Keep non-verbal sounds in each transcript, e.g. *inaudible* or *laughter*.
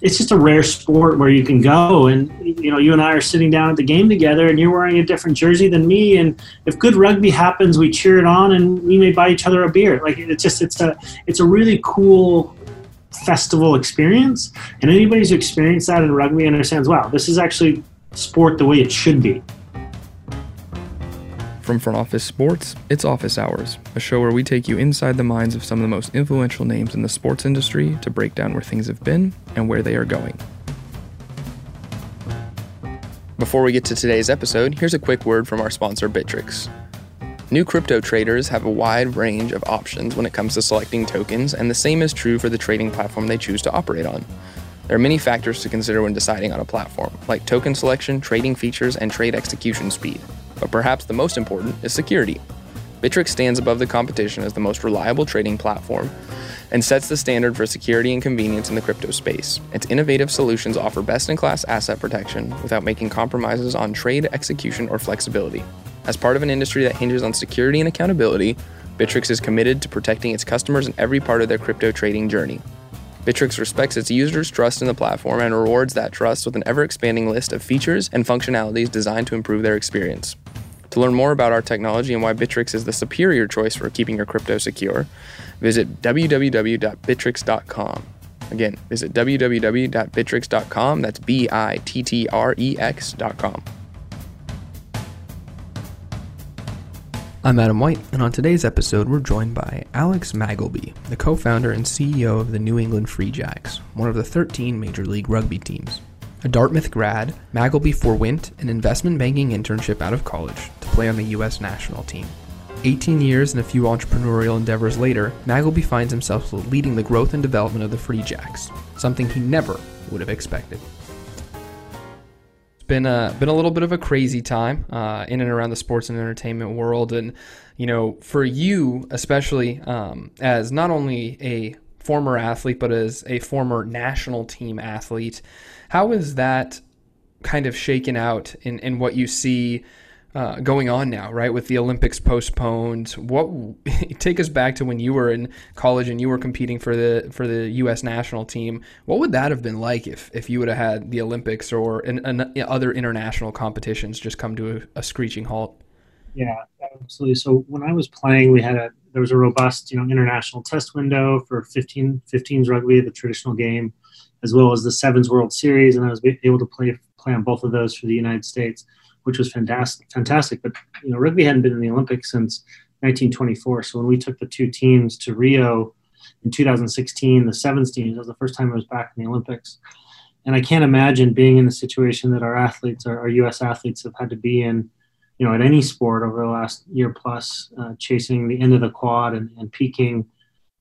it's just a rare sport where you can go and you know you and I are sitting down at the game together and you're wearing a different jersey than me. And if good rugby happens we cheer it on and we may buy each other a beer. Like it's just it's a it's a really cool festival experience. And anybody who's experienced that in rugby understands wow this is actually sport the way it should be from Front Office Sports, it's Office Hours, a show where we take you inside the minds of some of the most influential names in the sports industry to break down where things have been and where they are going. Before we get to today's episode, here's a quick word from our sponsor, Bittrex. New crypto traders have a wide range of options when it comes to selecting tokens, and the same is true for the trading platform they choose to operate on. There are many factors to consider when deciding on a platform, like token selection, trading features, and trade execution speed but perhaps the most important is security. Bittrex stands above the competition as the most reliable trading platform and sets the standard for security and convenience in the crypto space. Its innovative solutions offer best in class asset protection without making compromises on trade execution or flexibility. As part of an industry that hinges on security and accountability, Bittrex is committed to protecting its customers in every part of their crypto trading journey. Bittrex respects its users' trust in the platform and rewards that trust with an ever expanding list of features and functionalities designed to improve their experience. To learn more about our technology and why Bittrex is the superior choice for keeping your crypto secure, visit www.bittrex.com. Again, visit www.bittrex.com. That's B I T T R E X.com. I'm Adam White, and on today's episode, we're joined by Alex Magleby, the co founder and CEO of the New England Free Jacks, one of the 13 Major League Rugby teams. A Dartmouth grad, Magleby forewent an investment banking internship out of college to play on the U.S. national team. 18 years and a few entrepreneurial endeavors later, Magleby finds himself leading the growth and development of the Free Jacks, something he never would have expected It's been a been a little bit of a crazy time uh, in and around the sports and entertainment world, and you know, for you especially um, as not only a former athlete but as a former national team athlete, how is that kind of shaken out in in what you see? uh, going on now, right? With the Olympics postponed, what *laughs* take us back to when you were in college and you were competing for the for the U.S. national team. What would that have been like if if you would have had the Olympics or an, an, other international competitions just come to a, a screeching halt? Yeah, absolutely. So when I was playing, we had a there was a robust you know international test window for 15 15s rugby, the traditional game, as well as the sevens World Series, and I was able to play play on both of those for the United States which was fantastic. Fantastic, but you know, rugby hadn't been in the Olympics since 1924. So when we took the two teams to Rio in 2016, the sevens teams, that was the first time I was back in the Olympics. And I can't imagine being in the situation that our athletes, our, our U.S. athletes, have had to be in, you know, at any sport over the last year plus, uh, chasing the end of the quad and, and peaking,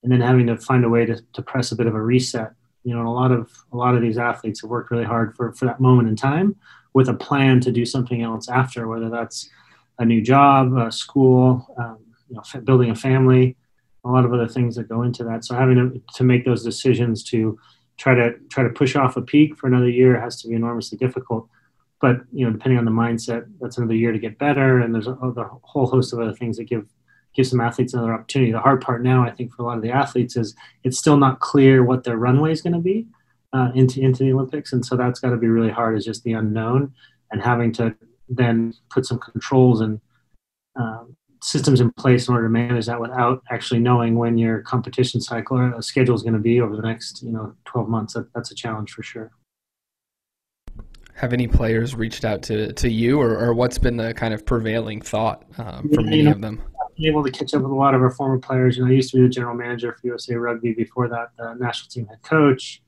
and then having to find a way to, to press a bit of a reset. You know, a lot of a lot of these athletes have worked really hard for for that moment in time with a plan to do something else after, whether that's a new job, a school, um, you know, building a family, a lot of other things that go into that. So having to, to make those decisions to try to try to push off a peak for another year has to be enormously difficult. But you know, depending on the mindset, that's another year to get better, and there's a, a whole host of other things that give give some athletes another opportunity. The hard part now, I think, for a lot of the athletes is it's still not clear what their runway is going to be uh, into into the Olympics, and so that's got to be really hard. Is just the unknown and having to then put some controls and um, systems in place in order to manage that without actually knowing when your competition cycle or schedule is going to be over the next you know 12 months. That, that's a challenge for sure. Have any players reached out to, to you, or, or what's been the kind of prevailing thought um, from yeah, any know, of them? Able to catch up with a lot of our former players. You know, I used to be the general manager for USA Rugby. Before that, the national team head coach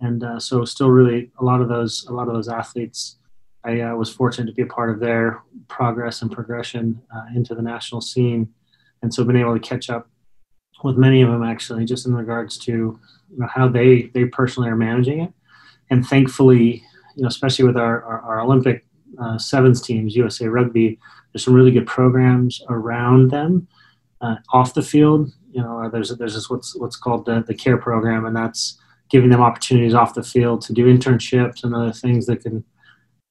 and uh, so still really a lot of those a lot of those athletes i uh, was fortunate to be a part of their progress and progression uh, into the national scene and so been able to catch up with many of them actually just in regards to you know, how they they personally are managing it and thankfully you know especially with our our, our olympic uh, sevens teams usa rugby there's some really good programs around them uh, off the field you know there's there's this what's what's called the, the care program and that's giving them opportunities off the field to do internships and other things that can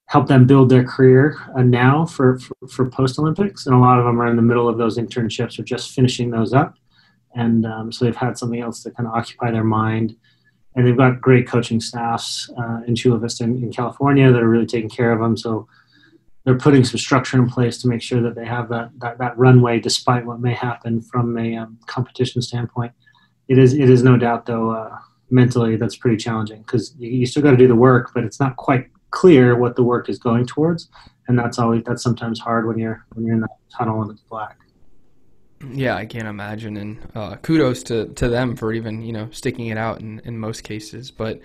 help them build their career uh, now for, for, for post Olympics. And a lot of them are in the middle of those internships or just finishing those up. And um, so they've had something else to kind of occupy their mind and they've got great coaching staffs uh, in Chula Vista in, in, California that are really taking care of them. So they're putting some structure in place to make sure that they have that that, that runway despite what may happen from a um, competition standpoint. It is it is no doubt though uh, mentally that's pretty challenging because you, you still got to do the work, but it's not quite clear what the work is going towards, and that's always that's sometimes hard when you're when you're in that tunnel and it's black. Yeah, I can't imagine, and uh, kudos to, to them for even you know sticking it out in, in most cases. But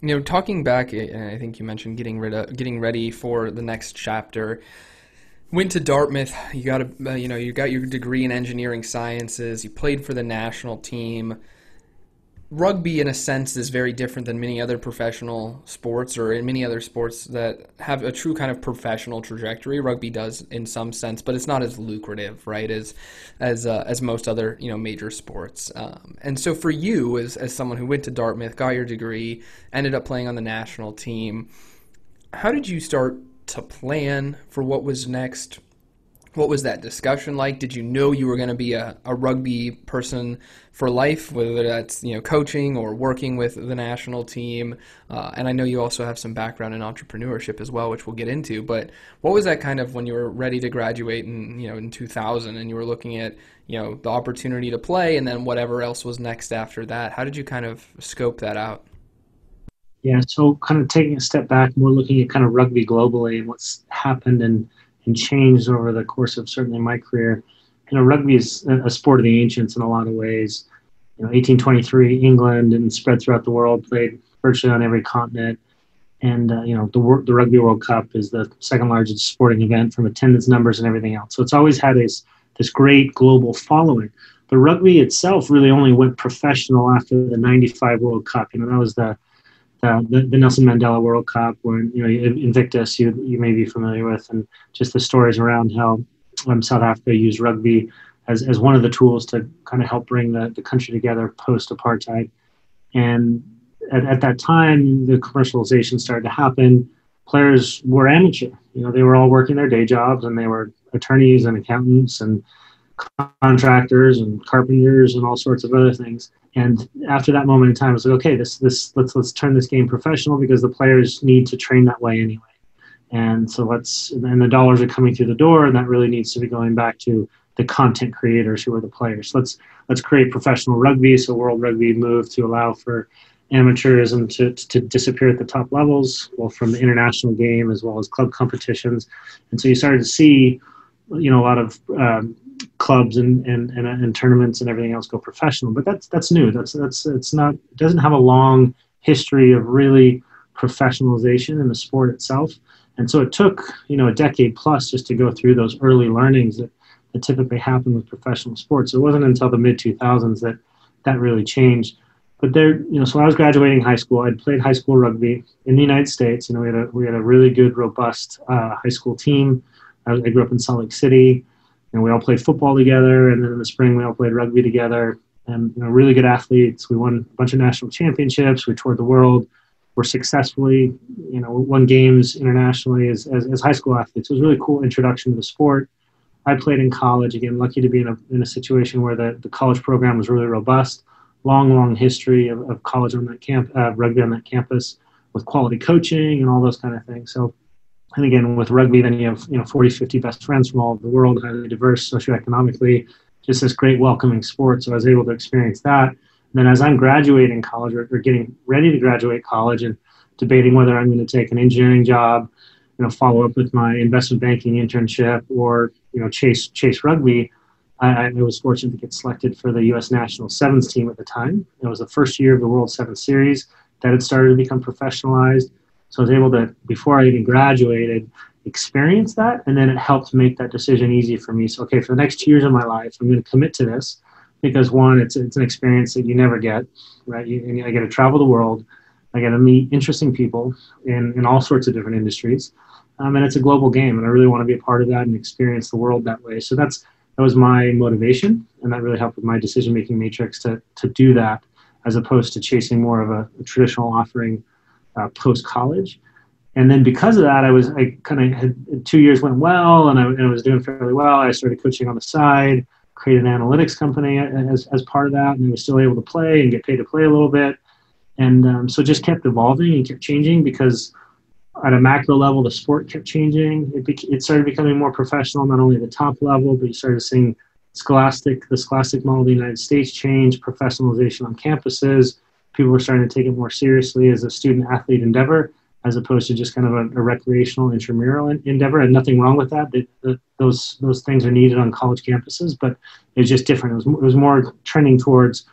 you know, talking back, and I think you mentioned getting rid of getting ready for the next chapter. Went to Dartmouth. You got a uh, you know you got your degree in engineering sciences. You played for the national team rugby in a sense is very different than many other professional sports or in many other sports that have a true kind of professional trajectory. Rugby does in some sense but it's not as lucrative right as as uh, as most other you know major sports. Um, and so for you as as someone who went to Dartmouth got your degree ended up playing on the national team how did you start to plan for what was next what was that discussion like? Did you know you were going to be a, a rugby person for life, whether that's you know coaching or working with the national team? Uh, and I know you also have some background in entrepreneurship as well, which we'll get into. But what was that kind of when you were ready to graduate in you know in 2000 and you were looking at you know the opportunity to play and then whatever else was next after that? How did you kind of scope that out? Yeah, so kind of taking a step back, more looking at kind of rugby globally and what's happened and and changed over the course of certainly my career. You know, rugby is a sport of the ancients in a lot of ways. You know, 1823, England, and spread throughout the world, played virtually on every continent. And uh, you know, the the Rugby World Cup is the second largest sporting event from attendance numbers and everything else. So it's always had this this great global following. But rugby itself really only went professional after the '95 World Cup. You know, that was the uh, the, the, Nelson Mandela World Cup, when you know Invictus, you you may be familiar with, and just the stories around how um, South Africa used rugby as, as one of the tools to kind of help bring the, the country together post apartheid. And at, at that time, the commercialization started to happen. Players were amateur. You know, they were all working their day jobs, and they were attorneys and accountants and contractors and carpenters and all sorts of other things. And after that moment in time, I was like, okay, this this let's let's turn this game professional because the players need to train that way anyway. And so let's and the dollars are coming through the door, and that really needs to be going back to the content creators who are the players. Let's let's create professional rugby. So World Rugby moved to allow for amateurism to, to disappear at the top levels, well, from the international game as well as club competitions. And so you started to see, you know, a lot of um, clubs and, and, and, and, tournaments and everything else go professional. But that's that's new. That's that's it's not it doesn't have a long history of really professionalization in the sport itself. And so it took you know a decade plus just to go through those early learnings that, that typically happen with professional sports. It wasn't until the mid 2000s that that really changed. But there, you know, so I was graduating high school. I'd played high school rugby in the United States. You know, we had a we had a really good, robust uh, high school team. I, I grew up in Salt Lake City and we all played football together. And then in the spring, we all played rugby together. And you know, really good athletes. We won a bunch of national championships. We toured the world. We're successfully, you know, won games internationally as, as, as high school athletes. It was a really cool introduction to the sport. I played in college. Again, lucky to be in a, in a situation where the, the college program was really robust. Long, long history of, of college on that camp, uh, rugby on that campus with quality coaching and all those kind of things. So and again, with rugby, then you have you know 40, 50 best friends from all over the world, highly diverse socioeconomically, just this great welcoming sport. So I was able to experience that. And then as I'm graduating college or, or getting ready to graduate college and debating whether I'm going to take an engineering job, you know, follow up with my investment banking internship or you know chase chase rugby. I, I, was fortunate to get selected for the U.S. national sevens team at the time. It was the first year of the World Seven Series that had started to become professionalized. So I was able to, before I even graduated, experience that. And then it helped make that decision easy for me. So, okay, for the next two years of my life, I'm going to commit to this because one, it's, it's an experience that you never get, right? You, I get to travel the world. I get to meet interesting people in, in all sorts of different industries. Um, and it's a global game. And I really want to be a part of that and experience the world that way. So that's, that was my motivation. And that really helped with my decision-making matrix to, to do that as opposed to chasing more of a, a traditional offering uh, post college. And then because of that, I was I kind of had two years went well, and I, and I, was doing fairly well. I started coaching on the side, created an analytics company as as part of that, and I was still able to play and get paid to play a little bit. and um, so just kept evolving and kept changing because at a macro level, the sport kept changing. It, bec- it started becoming more professional, not only at the top level, but you started seeing scholastic, the scholastic model of the United States change, professionalization on campuses. People were starting to take it more seriously as a student athlete endeavor, as opposed to just kind of a, a recreational intramural endeavor. And nothing wrong with that. Those those things are needed on college campuses, but it was just different. It was, it was more trending towards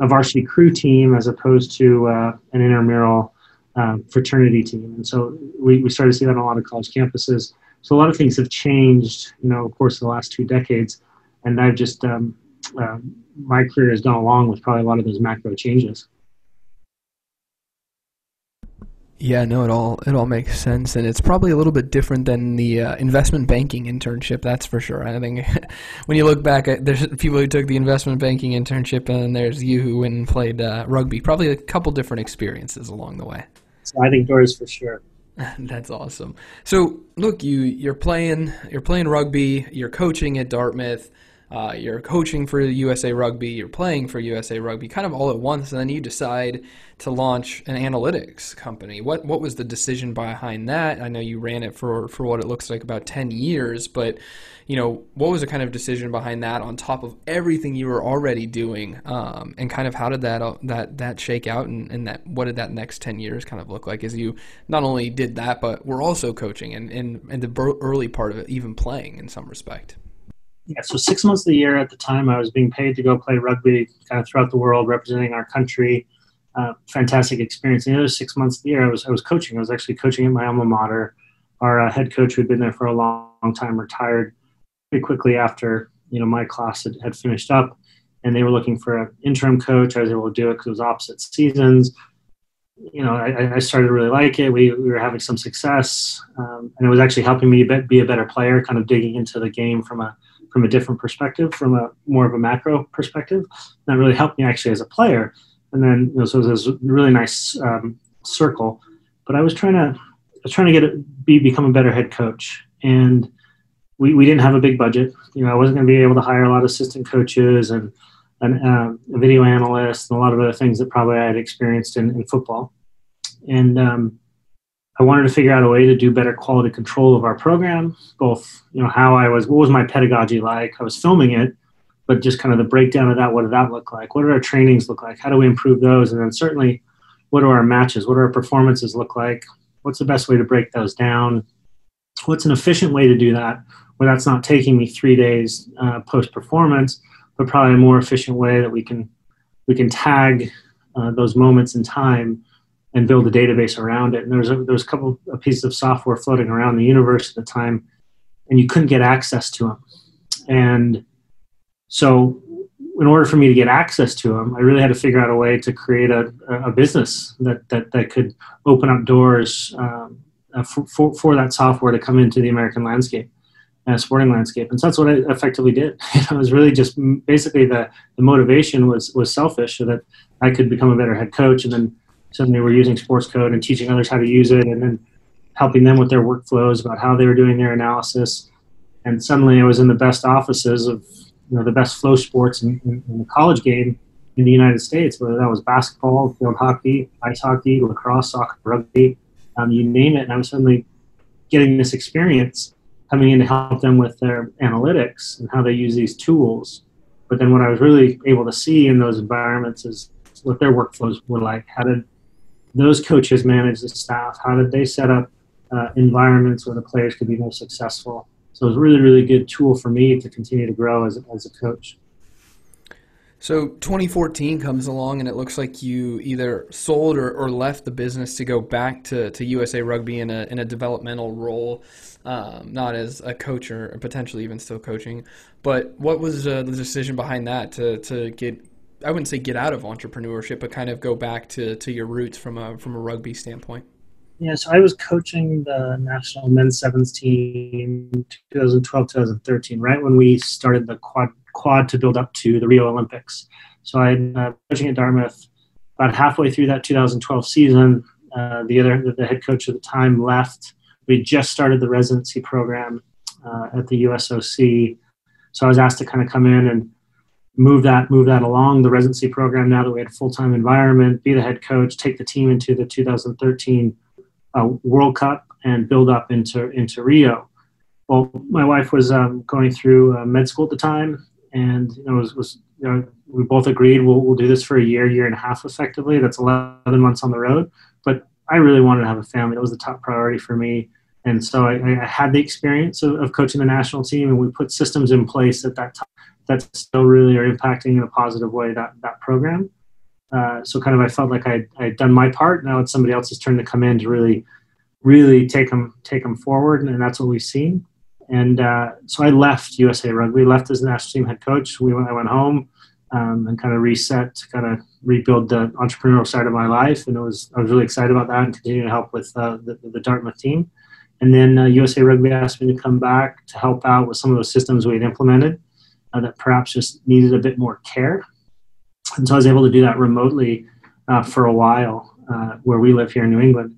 a varsity crew team as opposed to uh, an intramural um, fraternity team. And so we, we started to see that on a lot of college campuses. So a lot of things have changed, you know, of course, the last two decades. And I've just, um, uh, my career has gone along with probably a lot of those macro changes. Yeah, no, it all it all makes sense, and it's probably a little bit different than the uh, investment banking internship. That's for sure. I think *laughs* when you look back, there's people who took the investment banking internship, and there's you who went and played uh, rugby. Probably a couple different experiences along the way. Sliding doors for sure. *laughs* That's awesome. So, look, you you're playing you're playing rugby. You're coaching at Dartmouth. Uh, you're coaching for USA Rugby, you're playing for USA Rugby, kind of all at once, and then you decide to launch an analytics company. What what was the decision behind that? I know you ran it for for what it looks like about ten years, but you know what was the kind of decision behind that on top of everything you were already doing, um, and kind of how did that uh, that that shake out, and, and that what did that next ten years kind of look like as you not only did that, but were also coaching and and, and the early part of it, even playing in some respect yeah, so six months of the year at the time, I was being paid to go play rugby kind of throughout the world, representing our country. Uh, fantastic experience. And the other six months of the year, I was I was coaching. I was actually coaching at my alma mater. Our uh, head coach, who'd been there for a long, long, time, retired pretty quickly after you know my class had, had finished up, and they were looking for an interim coach. I was able to do it because it was opposite seasons. You know, I, I, started to really like it. We, we were having some success, um, and it was actually helping me be a better player. Kind of digging into the game from a from a different perspective, from a more of a macro perspective. That really helped me actually as a player. And then, you know, so it was a really nice um, circle. But I was trying to, I was trying to get it, be become a better head coach, and we, we didn't have a big budget. You know, I wasn't going to be able to hire a lot of assistant coaches and an, uh, a video analyst and a lot of other things that probably I had experienced in, in football. And um, I wanted to figure out a way to do better quality control of our program, both, you know, how I was, what was my pedagogy like? I was filming it, but just kind of the breakdown of that. What did that look like? What did our trainings look like? How do we improve those? And then certainly, what do our matches? What do our performances look like? What's the best way to break those down? What's an efficient way to do that where that's not taking me three days uh, post performance, but probably a more efficient way that we can we can tag uh, those moments in time and build a database around it. And there was a, there was a couple of pieces of software floating around the universe at the time, and you couldn't get access to them. And so, in order for me to get access to them, I really had to figure out a way to create a, a business that, that, that could open up doors um, uh, for, for, that software to come into the American landscape, uh, sporting landscape. And so that's what I effectively did. *laughs* it was really just basically the, the motivation was, was selfish so that I could become a better head coach and then suddenly we're using Sportscode and teaching others how to use it and then helping them with their workflows about how they were doing their analysis. And suddenly i was in the best offices of you know the best FloSports in, in, in the college game in the united states whether that was basketball field hockey ice hockey lacrosse soccer rugby um, you name it. And i was suddenly getting this experience coming in to help them with their analytics and how they use these tools. But then what i was really able to see in those environments is what their workflows were like how did those coaches manage the staff? How did they set up uh, environments where the players could be most successful? So it was a really, really good tool for me to continue to grow as as a coach. So 2014 comes along, and it looks like you either sold or, or left the business to go back to, to USA Rugby in a in a developmental role, um, not as a coach or potentially even still coaching. But what was uh, the decision behind that to to get I wouldn't say get out of entrepreneurship, but kind of go back to, to your roots from a from a rugby standpoint. Yeah, so I was coaching the national men's sevens team 2012 2013, right when we started the quad quad to build up to the Rio Olympics. So I uh, coaching at Dartmouth. About halfway through that 2012 season, uh, the other the head coach at the time left. We just started the residency program uh, at the USOC, so I was asked to kind of come in and move that move that along. The residency program now that we had a full-time environment be the head coach take the team into the 2013 uh, world cup and build up into into rio. Well my wife was um, going through uh, med school at the time and you know was, was you know we both agreed we'll, we'll do this for a year year and a half effectively. That's 11 months on the road. But i really wanted to have a family. That was the top priority for me. And so I, I had the experience of, of, coaching the national team, and we put systems in place at that time that still really are impacting in a positive way that that program. Uh, so kind of I felt like I I'd done my part. Now it's somebody else's turn to come in to really really take them take them forward, and that's what we've seen. And uh, so I left USA Rugby, left as national team head coach. We went, I went home um, and kind of reset, kind of rebuild the entrepreneurial side of my life, and it was I was really excited about that and continue to help with uh, the, the Dartmouth team. And then uh, USA Rugby asked me to come back to help out with some of those systems we had implemented uh, that perhaps just needed a bit more care. And so I was able to do that remotely uh, for a while uh, where we live here in New England.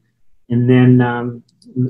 And then um,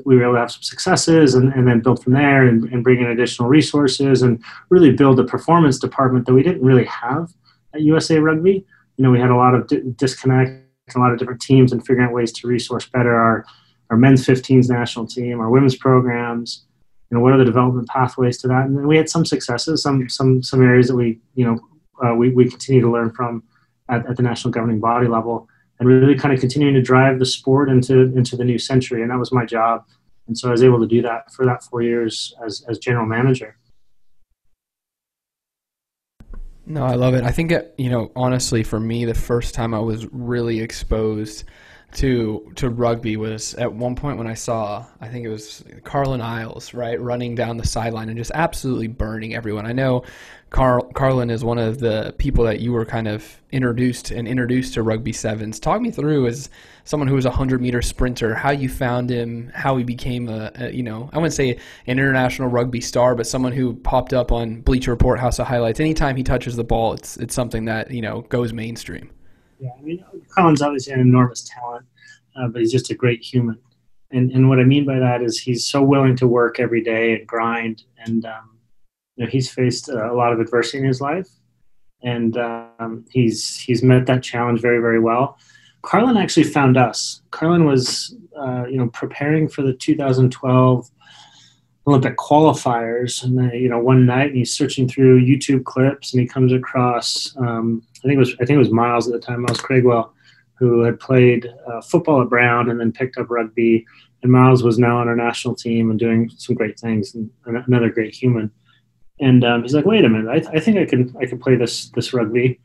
we were able to have some successes and, and then build from there and, and, bring in additional resources and really build a performance department that we didn't really have at USA Rugby. You know, we had a lot of di- disconnect, a lot of different teams and figuring out ways to resource better our, our men's 15s national team, our women's programs, you know what are the development pathways to that? And we had some successes some some some areas that we you know uh, we, we continue to learn from at, at the national governing body level and really kind of continuing to drive the sport into into the new century. And that was my job. And so i was able to do that for that four years as as general manager. No i love it. I think it, you know honestly for me the first time i was really exposed to to rugby was at one point when I saw I think it was Carlin Isles right running down the sideline and just absolutely burning everyone. I know Carl Carlin is one of the people that you were kind of introduced and introduced to rugby sevens. Talk me through as someone who was a hundred meter sprinter, how you found him, how he became a, a, you know I wouldn't say an international rugby star, but someone who popped up on Bleacher Report, House of Highlights. Anytime he touches the ball, it's it's something that you know goes mainstream. Yeah, I mean, Carlin's obviously an enormous talent, uh, but he's just a great human. And, and what I mean by that is he's so willing to work every day and grind. And, um, you know, he's faced a lot of adversity in his life. And um, he's, he's met that challenge very, very well. Carlin actually found us. Carlin was, uh, you know, preparing for the 2012 Olympic qualifiers, and you know, one night and he's searching through YouTube clips, and he comes across, um, I think it was, I think it was Miles at the time, Miles Craigwell, who had played uh, football at Brown and then picked up rugby. And Miles was now on our national team and doing some great things, and another great human. And um, he's like, "Wait a minute, I, th- I, think I can I can play this this rugby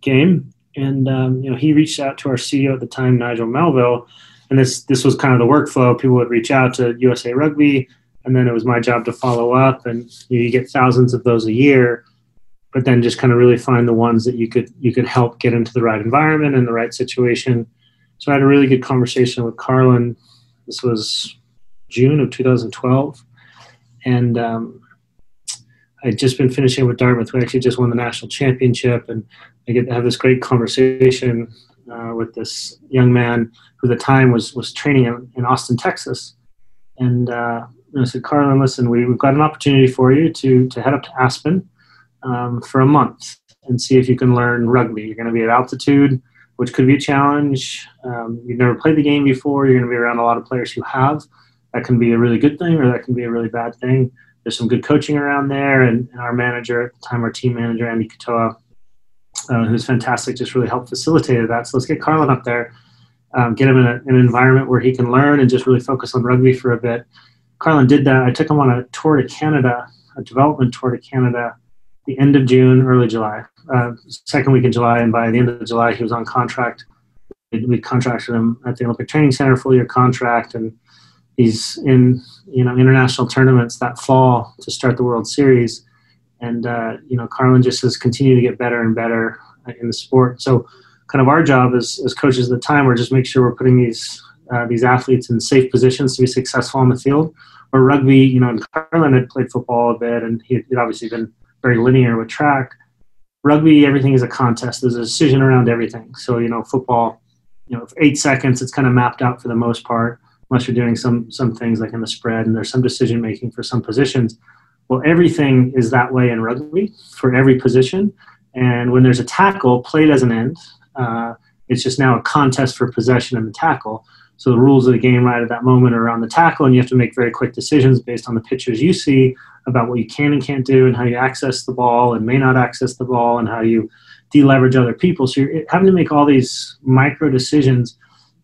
game." And um, you know, he reached out to our CEO at the time, Nigel Melville, and this this was kind of the workflow. People would reach out to USA Rugby, and then it was my job to follow up. And you, get thousands of those a year but then just kind of really find the ones that you could you could help get into the right environment and the right situation. So I had a really good conversation with Carlin. This was June of 2012, and um, I'd just been finishing with Dartmouth. We actually just won the national championship, and I get to have this great conversation uh, with this young man who at the time was was training in, in Austin, Texas, and. Uh, I said, Carlin, listen, we, have got an opportunity for you to to head up to Aspen um, for a month and see if you can learn rugby. You're going to be at altitude, which could be a challenge. Um, you've never played the game before. You're going to be around a lot of players who have. That can be a really good thing, or that can be a really bad thing. There's some good coaching around there, and, and our manager at the time, our team manager Andy Katoa, uh, who's fantastic, just really helped facilitate that. So let's get Carlin up there, um, get him in, a, in, an environment where he can learn and just really focus on rugby for a bit. Carlin did that. I took him on a tour to Canada, a development tour to Canada the end of June, early July, uh, second week of July, and by the end of July, he was on contract. We contracted him at the Olympic Training Center, full year contract, and he's in you know international tournaments that fall to start the World Series. And uh, you know, Carlin just has continued to get better and better in the sport. So, kind of our job as, as coaches at the time, we're just make sure we're putting these uh, these athletes in safe positions to be successful on the field. Or rugby, you know, Carlin had played football a bit, and he had obviously been very linear with track. Rugby, everything is a contest. There's a decision around everything. So you know, football, you know, eight seconds, it's kind of mapped out for the most part, unless you're doing some some things like in the spread, and there's some decision making for some positions. Well, everything is that way in rugby for every position, And when there's a tackle, play doesn't end. Uh, it's just now a contest for possession and the tackle. So the rules of the game right at that moment are around the tackle, and you have to make very quick decisions based on the pictures you see about what you can and can't do, and how you access the ball and may not access the ball, and how you deleverage other people. So you're having to make all these micro decisions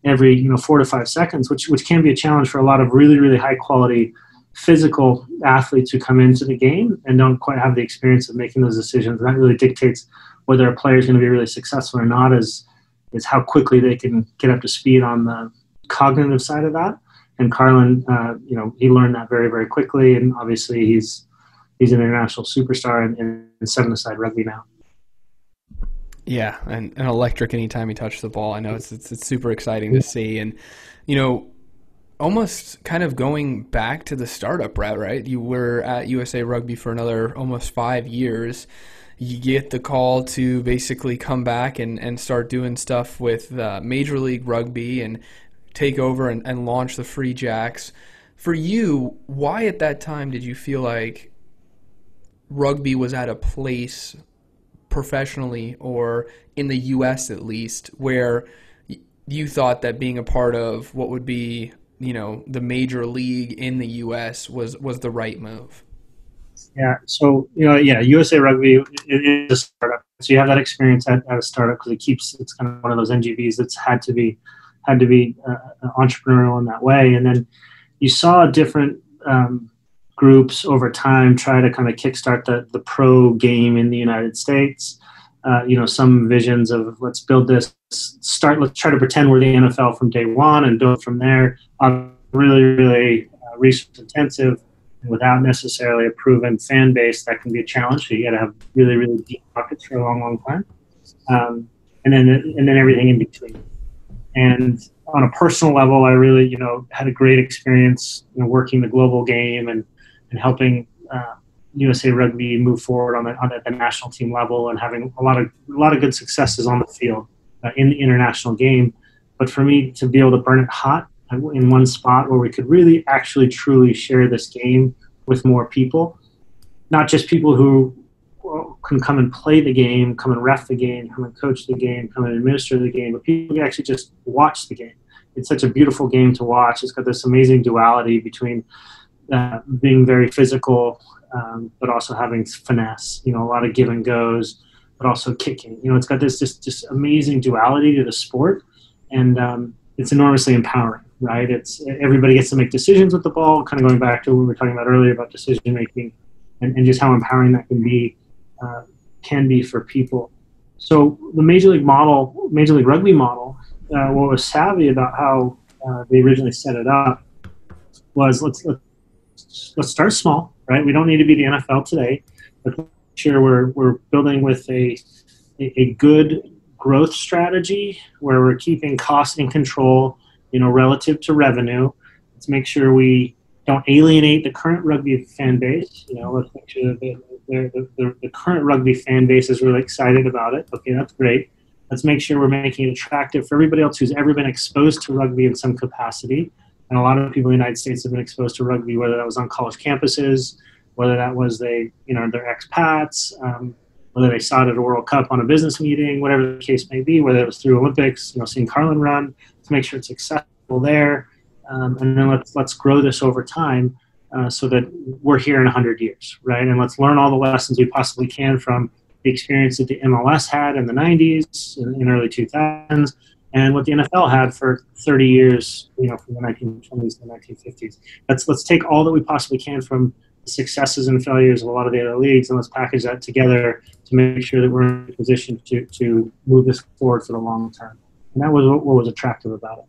every you know four to five seconds, which which can be a challenge for a lot of really really high quality physical athletes who come into the game and don't quite have the experience of making those decisions. And that really dictates whether a player is going to be really successful or not. Is is how quickly they can get up to speed on the cognitive side of that. And Carlin, uh, you know, he learned that very very quickly, and obviously he's he's an international superstar in, in seven-a-side rugby now. Yeah, and, and electric anytime he touches the ball. I know it's, it's, it's super exciting to see, and you know, almost kind of going back to the startup route, right? You were at USA Rugby for another almost five years. You get the call to basically come back and, and start doing stuff with uh, Major League Rugby and take over and, and launch the Free Jacks. For you, why at that time did you feel like rugby was at a place professionally or in the US at least where you thought that being a part of what would be you know the major league in the US was was the right move yeah so you know yeah USA rugby is a startup so you have that experience at, at a startup because it keeps it's kind of one of those NGBs that's had to be had to be uh, entrepreneurial in that way and then you saw different um, groups over time try to kind of kickstart the, the pro game in the United States. Uh, you know, some visions of let's build this, start, let's try to pretend we're the NFL from day one and build from there. Um, really, really uh, resource intensive without necessarily a proven fan base. That can be a challenge. So you got to have really, really deep pockets for a long, long time. Um, and then, and then everything in between. And on a personal level, I really, you know, had a great experience, you know, working the global game and and helping uh, USA Rugby move forward on the, on the national team level and having a lot of a lot of good successes on the field uh, in the international game. But for me to be able to burn it hot in one spot where we could really actually truly share this game with more people, not just people who can come and play the game, come and ref the game, come and coach the game, come and administer the game, but people can actually just watch the game. It's such a beautiful game to watch. It's got this amazing duality between uh, being very physical, um, but also having finesse. You know, a lot of give and goes, but also kicking. You know, it's got this just just amazing duality to the sport, and um, it's enormously empowering. Right? It's everybody gets to make decisions with the ball. Kind of going back to what we were talking about earlier about decision making, and, and just how empowering that can be uh, can be for people. So the major league model, major league rugby model, uh, what was savvy about how uh, they originally set it up was let's, let's let's start small, right? We don't need to be the NFL today, but sure we're we're building with a a good growth strategy where we're keeping costs in control, you know, relative to revenue. Let's make sure we don't alienate the current rugby fan base. You know, let's make sure that the, the, the, current rugby fan base is really excited about it. Okay, that's great. Let's make sure we're making it attractive for everybody else who's ever been exposed to rugby in some capacity and a lot of people in the United States have been exposed to rugby, whether that was on college campuses, whether that was they, you know, their expats, um, whether they saw it at a World Cup on a business meeting, whatever the case may be, whether it was through Olympics, you know, seeing Carlin run to make sure it's accessible there, um, and then let's let's grow this over time uh, so that we're here in 100 years, right? And let's learn all the lessons we possibly can from the experience that the MLS had in the 90s and early 2000s, and what the NFL had for 30 years, you know, from the 1920s to the 1950s. Let's let's take all that we possibly can from the successes and failures of a lot of the other leagues, and let's package that together to make sure that we're in a position to to move this forward for the long term. And that was what was attractive about it.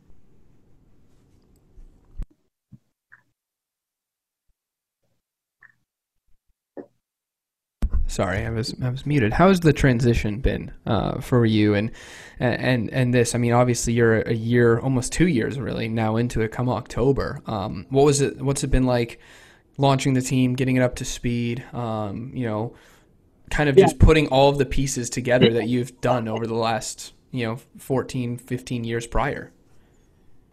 Sorry, I was I was muted. How has the transition been uh, for you and and and this? I mean, obviously you're a year, almost two years, really now into it. Come October, um, what was it? What's it been like launching the team, getting it up to speed? Um, you know, kind of yeah. just putting all of the pieces together that you've done over the last you know 14, 15 years prior.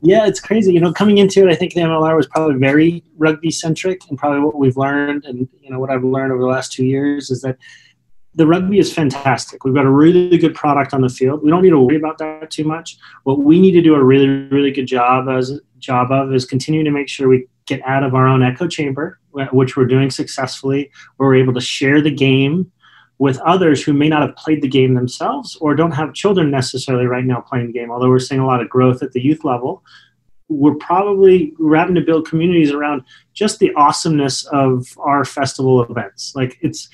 Yeah, it's crazy. You know, coming into it, I think the MLR was probably very rugby centric, and probably what we've learned, and you know, what I've learned over the last two years is that the rugby is fantastic. We've got a really good product on the field. We don't need to worry about that too much. What we need to do a really, really good job as job of is continuing to make sure we get out of our own echo chamber, which we're doing successfully, where we're able to share the game with others who may not have played the game themselves or don't have children necessarily right now playing the game. Although we're seeing a lot of growth at the youth level, we're probably we're having to build communities around just the awesomeness of our festival events. Like it's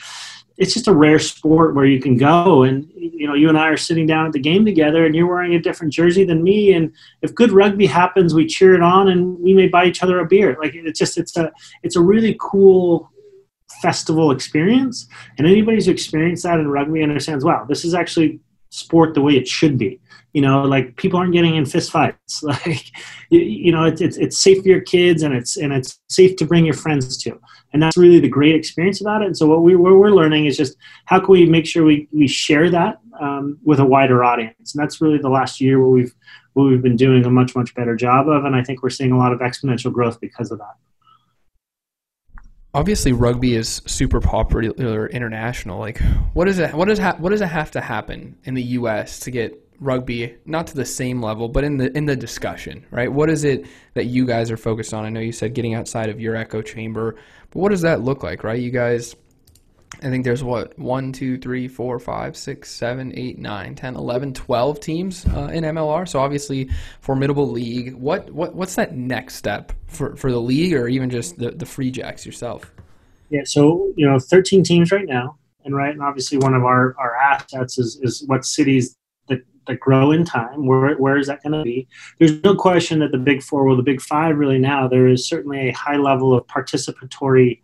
it's just a rare sport where you can go and you know you and I are sitting down at the game together and you're wearing a different jersey than me and if good rugby happens we cheer it on and we may buy each other a beer like it's just it's a it's a really cool festival experience. And anybody who's experienced that in rugby understands wow this is actually sport the way it should be. You know like people aren't getting in fist fights. *laughs* Like you, you know it's, it's, it's safe for your kids and it's and it's safe to bring your friends to. And that's really the great experience about it. And so what, we, what we're learning is just how can we make sure we, we share that um, with a wider audience. And that's really the last year what we've what we've been doing a much much better job of. And i think we're seeing a lot of exponential growth because of that obviously rugby is super popular international. Like what does it what does ha- what does it have to happen in the US to get rugby not to the same level but in the in the discussion right? What is it that you guys are focused on? I know you said getting outside of your echo chamber but what does that look like right? You guys I think there's what one, two, three, four, five, six, seven, eight, nine, 10, 11, 12 teams uh, in MLR. So obviously, formidable league. What what what's that next step for, for the league, or even just the the Free Jacks yourself? Yeah, so you know, 13 teams right now, and right, and obviously one of our our assets is is what cities that that grow in time. Where where is that going to be? There's no question that the Big Four, well, the Big Five, really now there is certainly a high level of participatory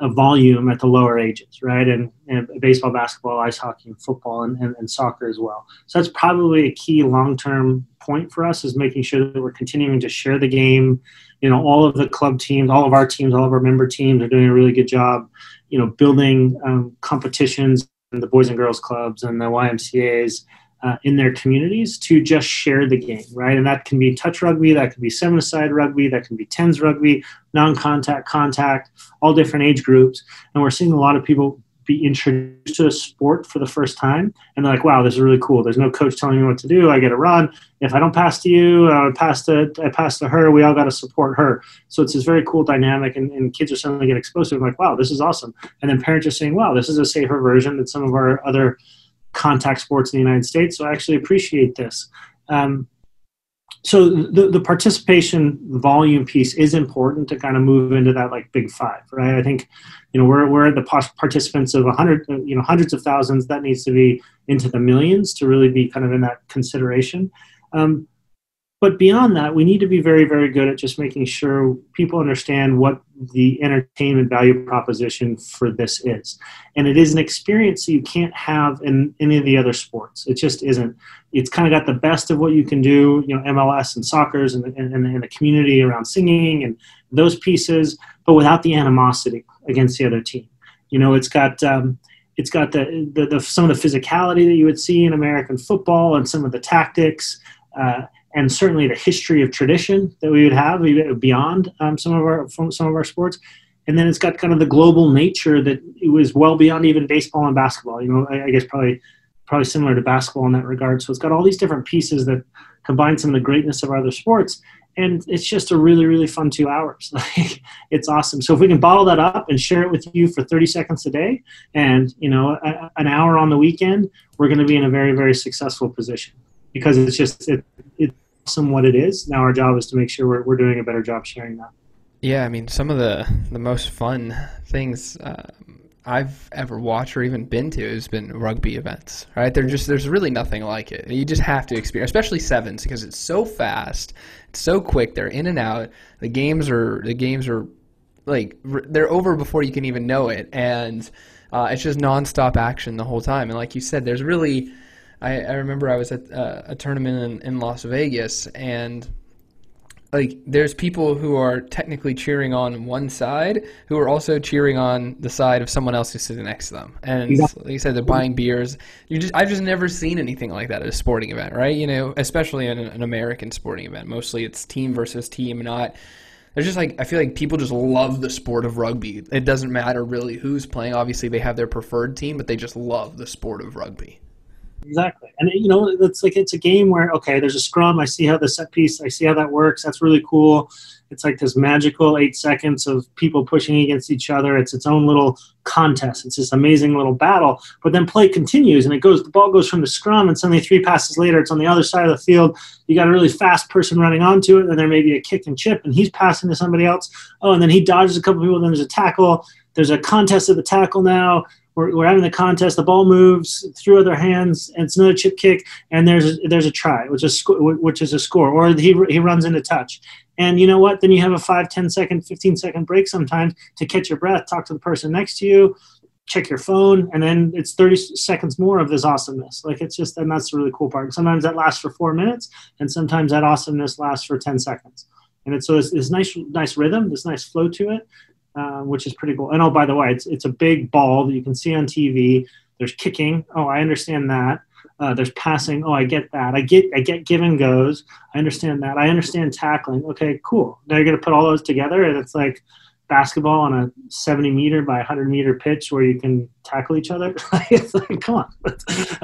a volume at the lower ages, right? And, and baseball, basketball, ice hockey, and football, and, and, and soccer as well. So that's probably a key long-term point for us is making sure that we're continuing to share the game. You know, all of the club teams, all of our teams, all of our member teams are doing a really good job. You know, building um, competitions in the boys and girls clubs and the YMCA's uh, in their communities to just share the game, right? And that can be touch rugby, that can be seven-a-side rugby, that can be tens rugby, non-contact, contact, all different age groups. And we're seeing a lot of people be introduced to a sport for the first time, and they're like, "Wow, this is really cool." There's no coach telling me what to do. I get a run. If I don't pass to you, I pass to I pass to her. We all got to support her. So it's this very cool dynamic, and, and kids are suddenly get exposed to it. Like, wow, this is awesome. And then parents are saying, "Wow, this is a safer version than some of our other." Contact sports in the United States. So I actually appreciate this. Um, so the, the participation volume piece is important to kind of move into that like big five, right? I think, you know, we're, we're the participants of a hundred, you know, hundreds of thousands that needs to be into the millions to really be kind of in that consideration. Um, but beyond that, we need to be very, very good at just making sure people understand what the entertainment value proposition for this is. And it is an experience that you can't have in any of the other sports. It just isn't. It's kind of got the best of what you can do, you know, MLS and soccer's and, and, and the community around singing and those pieces, but without the animosity against the other team. You know, it's got. Um, it's got the, the, the, some of the physicality that you would see in American football and some of the tactics. Uh, and certainly the history of tradition that we would have beyond um, some of our some of our sports. And then it's got kind of the global nature that it was well beyond even baseball and basketball. You know, I, I guess probably probably similar to basketball in that regard. So it's got all these different pieces that combine some of the greatness of other sports. And it's just a really, really fun two hours. *laughs* It's awesome. So if we can bottle that up and share it with you for 30 seconds a day and, you know, a, an hour on the weekend, we're going to be in a very, very successful position because it's just, it awesome what it is. Now our job is to make sure we're, we're doing a better job sharing that. Yeah, I mean, some of the the most fun things uh, I've ever watched or even been to has been rugby events. Right? They're just there's really nothing like it. You just have to experience, especially sevens, because it's so fast, it's so quick. They're in and out. The games are the games are like they're over before you can even know it, and uh, it's just nonstop action the whole time. And like you said, there's really I, I remember I was at uh, a tournament in, in Las Vegas and like there's people who are technically cheering on one side who are also cheering on the side of someone else who's sitting next to them and exactly. like you said they're buying beers you just i've just never seen anything like that at a sporting event right you know especially in an, an american sporting event mostly it's team versus team not there's just like I feel like people just love the sport of rugby. It doesn't matter really who's playing. Obviously, they have their preferred team, but they just love the sport of rugby. Exactly, and you know, it's like it's a game where okay, there's a scrum. I see how the set piece. I see how that works. That's really cool. It's like this magical eight seconds of people pushing against each other. It's its own little contest. It's this amazing little battle. But then play continues, and it goes. The ball goes from the scrum, and suddenly three passes later, it's on the other side of the field. You got a really fast person running onto it, and there may be a kick and chip, and he's passing to somebody else. Oh, and then he dodges a couple people. Then there's a tackle. There's a contest at the tackle now we're, we're having the contest. The ball moves through other hands, and it's another chip kick, and there's a, there's a try, which is which is a score, or he he runs into touch. And you know what? Then you have a 5, 10 second, 15 second break sometimes to catch your breath, talk to the person next to you, check your phone, and then it's 30 seconds more of this awesomeness. Like it's just, and that's the really cool part. Sometimes that lasts for four minutes, and sometimes that awesomeness lasts for 10 seconds. And it's so it's this nice, nice rhythm, this nice flow to it. Um, which is pretty cool. And oh, by the way, it's it's a big ball that you can see on TV. There's kicking. Oh, I understand that. Uh, there's passing. Oh, I get that. I get I get give and goes. I understand that. I understand tackling. Okay, cool. Now you're gonna put all those together, and it's like basketball on a 70 meter by 100 meter pitch where you can tackle each other. *laughs* it's like, come on,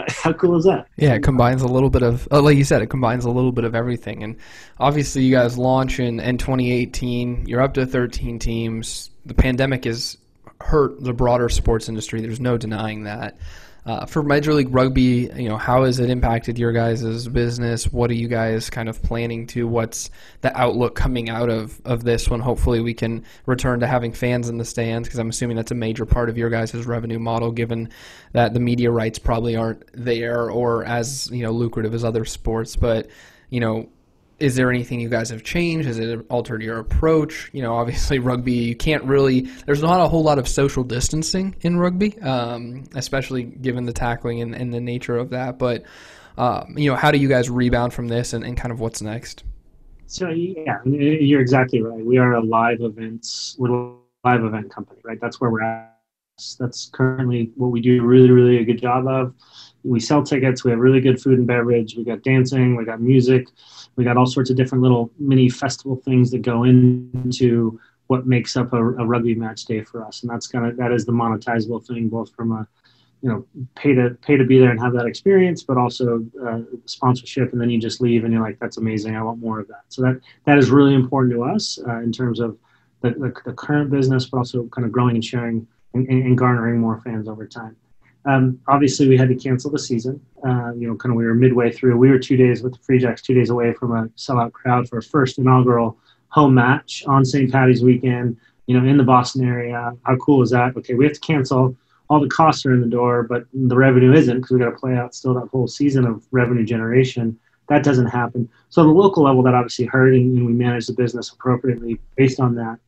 how cool is that? Yeah, it combines a little bit of, uh, like you said, it combines a little bit of everything. And obviously, you guys launch in, in 2018. You're up to 13 teams the pandemic has hurt the broader sports industry. There's no denying that. Uh, for Major League Rugby, you know, how has it impacted your guys' business? What are you guys kind of planning to? What's the outlook coming out of, of this when hopefully we can return to having fans in the stands? Because I'm assuming that's a major part of your guys' revenue model, given that the media rights probably aren't there or as, you know, lucrative as other sports. But, you know, is there anything you guys have changed? Has it altered your approach? You know, obviously rugby, you can't really. There's not a whole lot of social distancing in rugby, um, especially given the tackling and, and, the nature of that. But um, you know, how do you guys rebound from this, and, and kind of what's next? So yeah, you're exactly right. We are a live events. We're a live event company, right? That's where we're at. That's currently what we do really, really a good job of. We sell tickets. We have really good food and beverage. We got dancing. We got music we got all sorts of different little mini festival things that go into what makes up a, a rugby match day for us, and that's kind of that is the monetizable thing, both from a you know pay to pay to be there and have that experience, but also uh, sponsorship, and then you just leave and you're like, that's amazing, I want more of that. So that that is really important to us uh, in terms of the, the, the, current business, but also kind of growing and sharing and, and garnering more fans over time. Um, obviously, we had to cancel the season. Uh, you know, kind of we were midway through. We were two days with the Free Jacks, two days away from a sellout crowd for a first inaugural home match on St. Patty's weekend. You know, in the Boston area. How cool is that? Okay, we have to cancel. All the costs are in the door, but the revenue isn't because we got to play out still that whole season of revenue generation. That doesn't happen. So, the local level, that obviously hurt, and, and we managed the business appropriately based on that.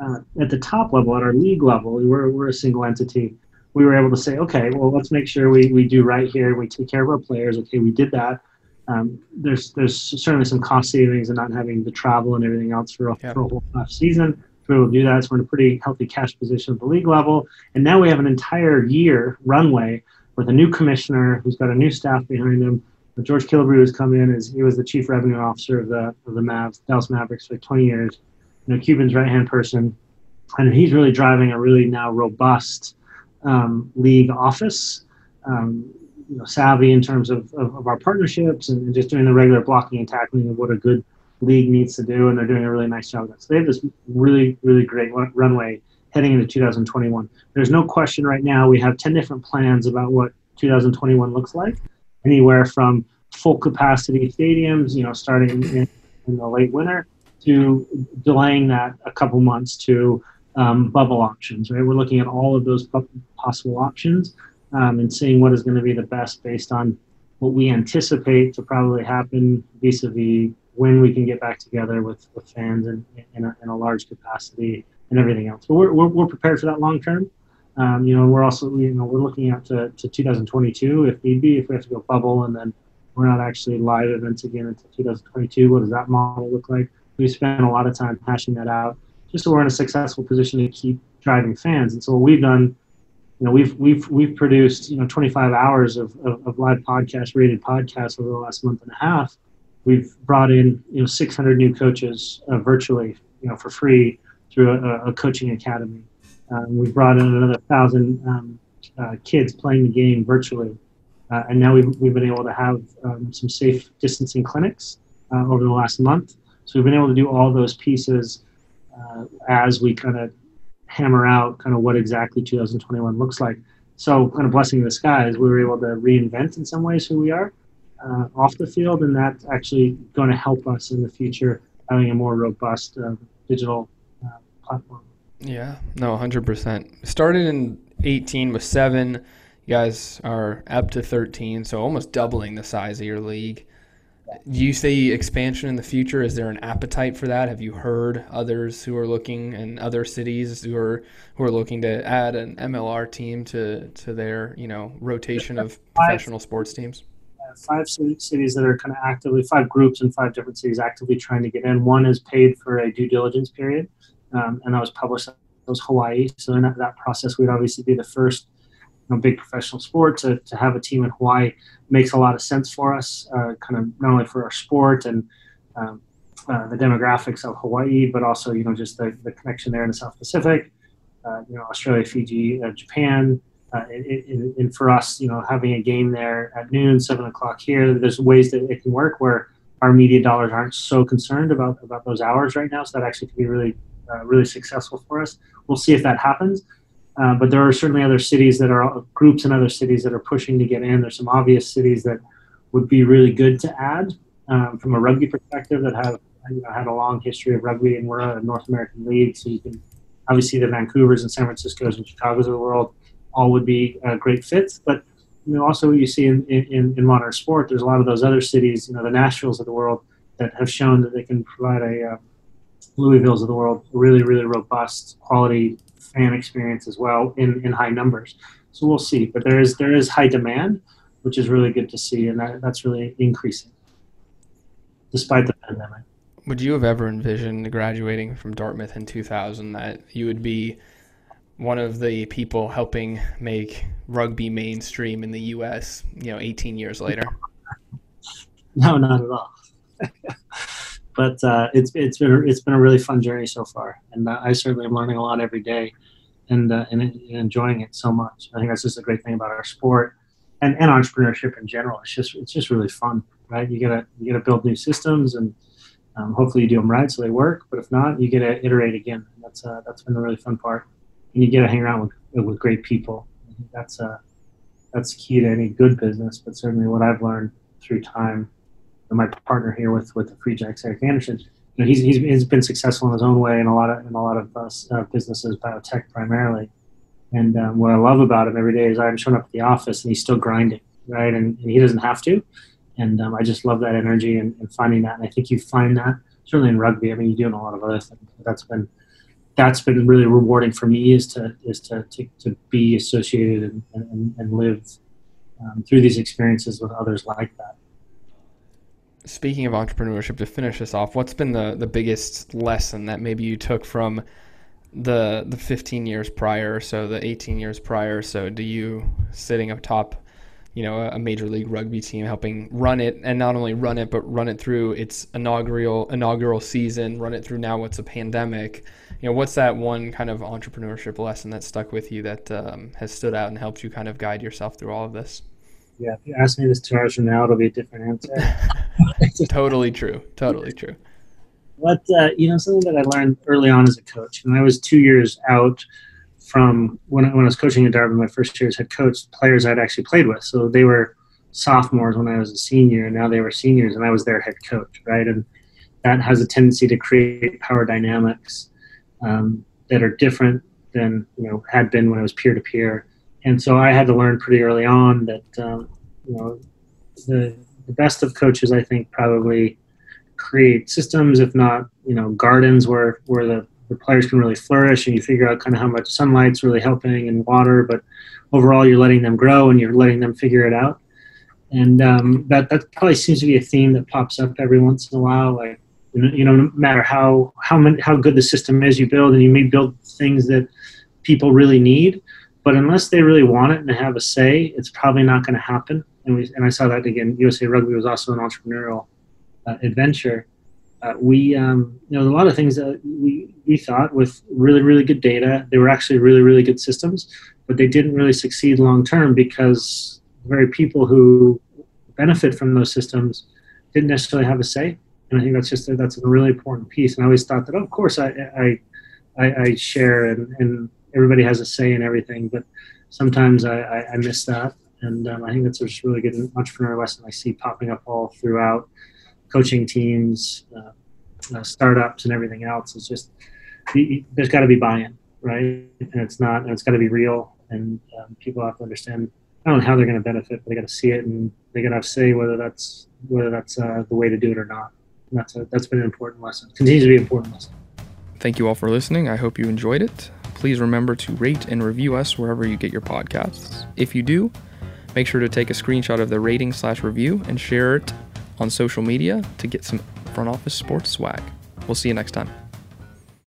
Uh, at the top level, at our league level, we're, we're a single entity we were able to say, okay, well, let's make sure we, we do right here. We take care of our players. Okay, we did that. Um, there's there's certainly some cost savings and not having to travel and everything else for a, yep. for a whole half season. To be able to do that, so we're in a pretty healthy cash position at the league level. And now we have an entire year runway with a new commissioner who's got a new staff behind him. George Killebrew has come in as he was the chief revenue officer of the of the Mavs, Dallas Mavericks for like 20 years. You know, Cuban's right hand person, and he's really driving a really now robust um, league office, um, you know, savvy in terms of, of, of, our partnerships and just doing the regular blocking and tackling of what a good league needs to do, and they're doing a really nice job of that. So they have this really, really great runway heading into 2021. There's no question right now we have 10 different plans about what 2021 looks like, anywhere from full capacity stadiums, you know, starting in, in the late winter, to delaying that a couple months to um, bubble options, right? We're looking at all of those possible options um, and seeing what is going to be the best based on what we anticipate to probably happen vis-a-vis when we can get back together with, with fans in, in, a, in a large capacity and everything else. But we're, we're, we're prepared for that long term. Um, you know, we're also, you know, we're looking out to, to 2022 if need be, if we have to go bubble and then we're not actually live events again until 2022. What does that model look like? We spent a lot of time hashing that out just so we're in a successful position to keep driving fans. And so what we've done, you know, we've we've we've produced you know 25 hours of, of, of live podcast, rated podcasts over the last month and a half. We've brought in you know 600 new coaches uh, virtually you know, for free through a, a coaching academy. Um, we brought in another thousand um, uh, kids playing the game virtually, uh, and now we've, we've been able to have um, some safe distancing clinics uh, over the last month. So we've been able to do all those pieces uh, as we kind of hammer out kind of what exactly 2021 looks like. So, kind of blessing in the skies, we were able to reinvent in some ways who we are uh, off the field, and that's actually going to help us in the future having a more robust uh, digital uh, platform. Yeah, no, 100%. Started in 18 with seven. You guys are up to 13, so almost doubling the size of your league. Do you see expansion in the future? Is there an appetite for that? Have you heard others who are looking in other cities who are who are looking to add an MLR team to to their you know rotation of *laughs* professional sports teams? Five cities that are kind of actively five groups in five different cities actively trying to get in. One is paid for a due diligence period, um, and that was published. That was Hawaii. So in that, that process, we'd obviously be the first know, big professional sport to, to have a team in Hawaii makes a lot of sense for us, uh, kind of not only for our sport and um, uh, the demographics of Hawaii, but also you know just the, the connection there in the South Pacific, uh, you know Australia, Fiji, uh, Japan, uh, and for us, you know having a game there at noon, seven o'clock here, there's ways that it can work where our media dollars aren't so concerned about about those hours right now, so that actually can be really uh, really successful for us. We'll see if that happens. Uh, but there are certainly other cities that are groups in other cities that are pushing to get in. There's some obvious cities that would be really good to add um, from a rugby perspective that have you know, had a long history of rugby, and we're a North American league, so you can obviously the Vancouver's and San Francisco's and Chicago's of the world all would be uh, great fits. But you know, also you see in, in, in modern sport, there's a lot of those other cities, you know, the Nashvilles of the world that have shown that they can provide a uh, Louisville's of the world, really, really robust quality fan experience as well in, in high numbers. So we'll see. But there is there is high demand, which is really good to see, and that, that's really increasing despite the pandemic. Would you have ever envisioned graduating from Dartmouth in 2000 that you would be one of the people helping make rugby mainstream in the U.S. You know, 18 years later. *laughs* No, not at all. *laughs* but uh, it's it's been it's been a really fun journey so far, and uh, I certainly am learning a lot every day, and, uh, and, enjoying it so much. I think that's just a great thing about our sport, and, and entrepreneurship in general. It's just it's just really fun, right? You gotta you gotta build new systems, and um, hopefully you do them right so they work. But if not, you get to iterate again. That's uh, that's been the really fun part, and you get to hang around with with great people. That's uh that's key to any good business, but certainly what I've learned through time my partner here with with the Free Jacks, Eric Anderson, you know, he's, he's he's been successful in his own way in a lot of in a lot of uh, uh, businesses, biotech primarily. And um, what I love about him every day is I'm showing up at the office and he's still grinding, right? And, and he doesn't have to. And um, I just love that energy and, and, finding that. And I think you find that certainly in rugby. I mean, you do in a lot of other things. That's been that's been really rewarding for me is to is to to, to be associated and, and, and live um, through these experiences with others like that speaking of entrepreneurship, to finish this off, what's been the, the biggest lesson that maybe you took from the the 15 years prior, so the 18 years prior? So, do you sitting up top, you know, a major league rugby team, helping run it, and not only run it, but run it through its inaugural inaugural season, run it through now what's a pandemic. You know, what's that one kind of entrepreneurship lesson that stuck with you that um, has stood out and helped you kind of guide yourself through all of this? Yeah, if you ask me this two hours from now, it'll be a different answer. *laughs* totally true. Totally true. But uh, you know, something that I learned early on as a coach, and I was two years out from when I, when I was coaching at Dartmouth, my first year as head coach, players I'd actually played with. So they were sophomores when I was a senior, and now they were seniors, and I was their head coach, right? And that has a tendency to create power dynamics um, that are different than you know had been when I was peer to peer and so I had to learn pretty early on that um, you know the, the best of coaches I think probably create systems, if not you know gardens where where the, the players can really flourish and you figure out kind of how much sunlight's really helping and water, but overall you're letting them grow and you're letting them figure it out. And um, that that probably seems to be a theme that pops up every once in a while. Like you know, no matter how how many, how good the system is you build, and you may build things that people really need but unless they really want it and have a say, it's probably not going to happen. And we and I saw that again. USA Rugby was also an entrepreneurial uh, adventure, uh, we, um, you know, a lot of things that we, we thought with really, really good data, they were actually really, really good systems, but they didn't really succeed long term because the very people who benefit from those systems didn't necessarily have a say. And I think that's just a, that's a really important piece. And I always thought that, oh, of course, I, I, I, I share and, and everybody has a say in everything, but sometimes I, I, I miss that. And um, I think that's a really good entrepreneur lesson I see popping up all throughout coaching teams, uh, uh, startups, and everything else. It's just there's got to be buy-in, right? And it's not, and it's got to be real, and um, people have to understand. I don't know how they're going to benefit, but they got to see it, and they got to say whether that's whether that's uh, the way to do it or not. And that's a, that's been an important lesson. Continues to be an important lesson. Thank you all for listening. I hope you enjoyed it. Please remember to rate and review us wherever you get your podcasts. If you do, make sure to take a screenshot of the rating slash review and share it on social media to get some front office sports swag. We'll see you next time.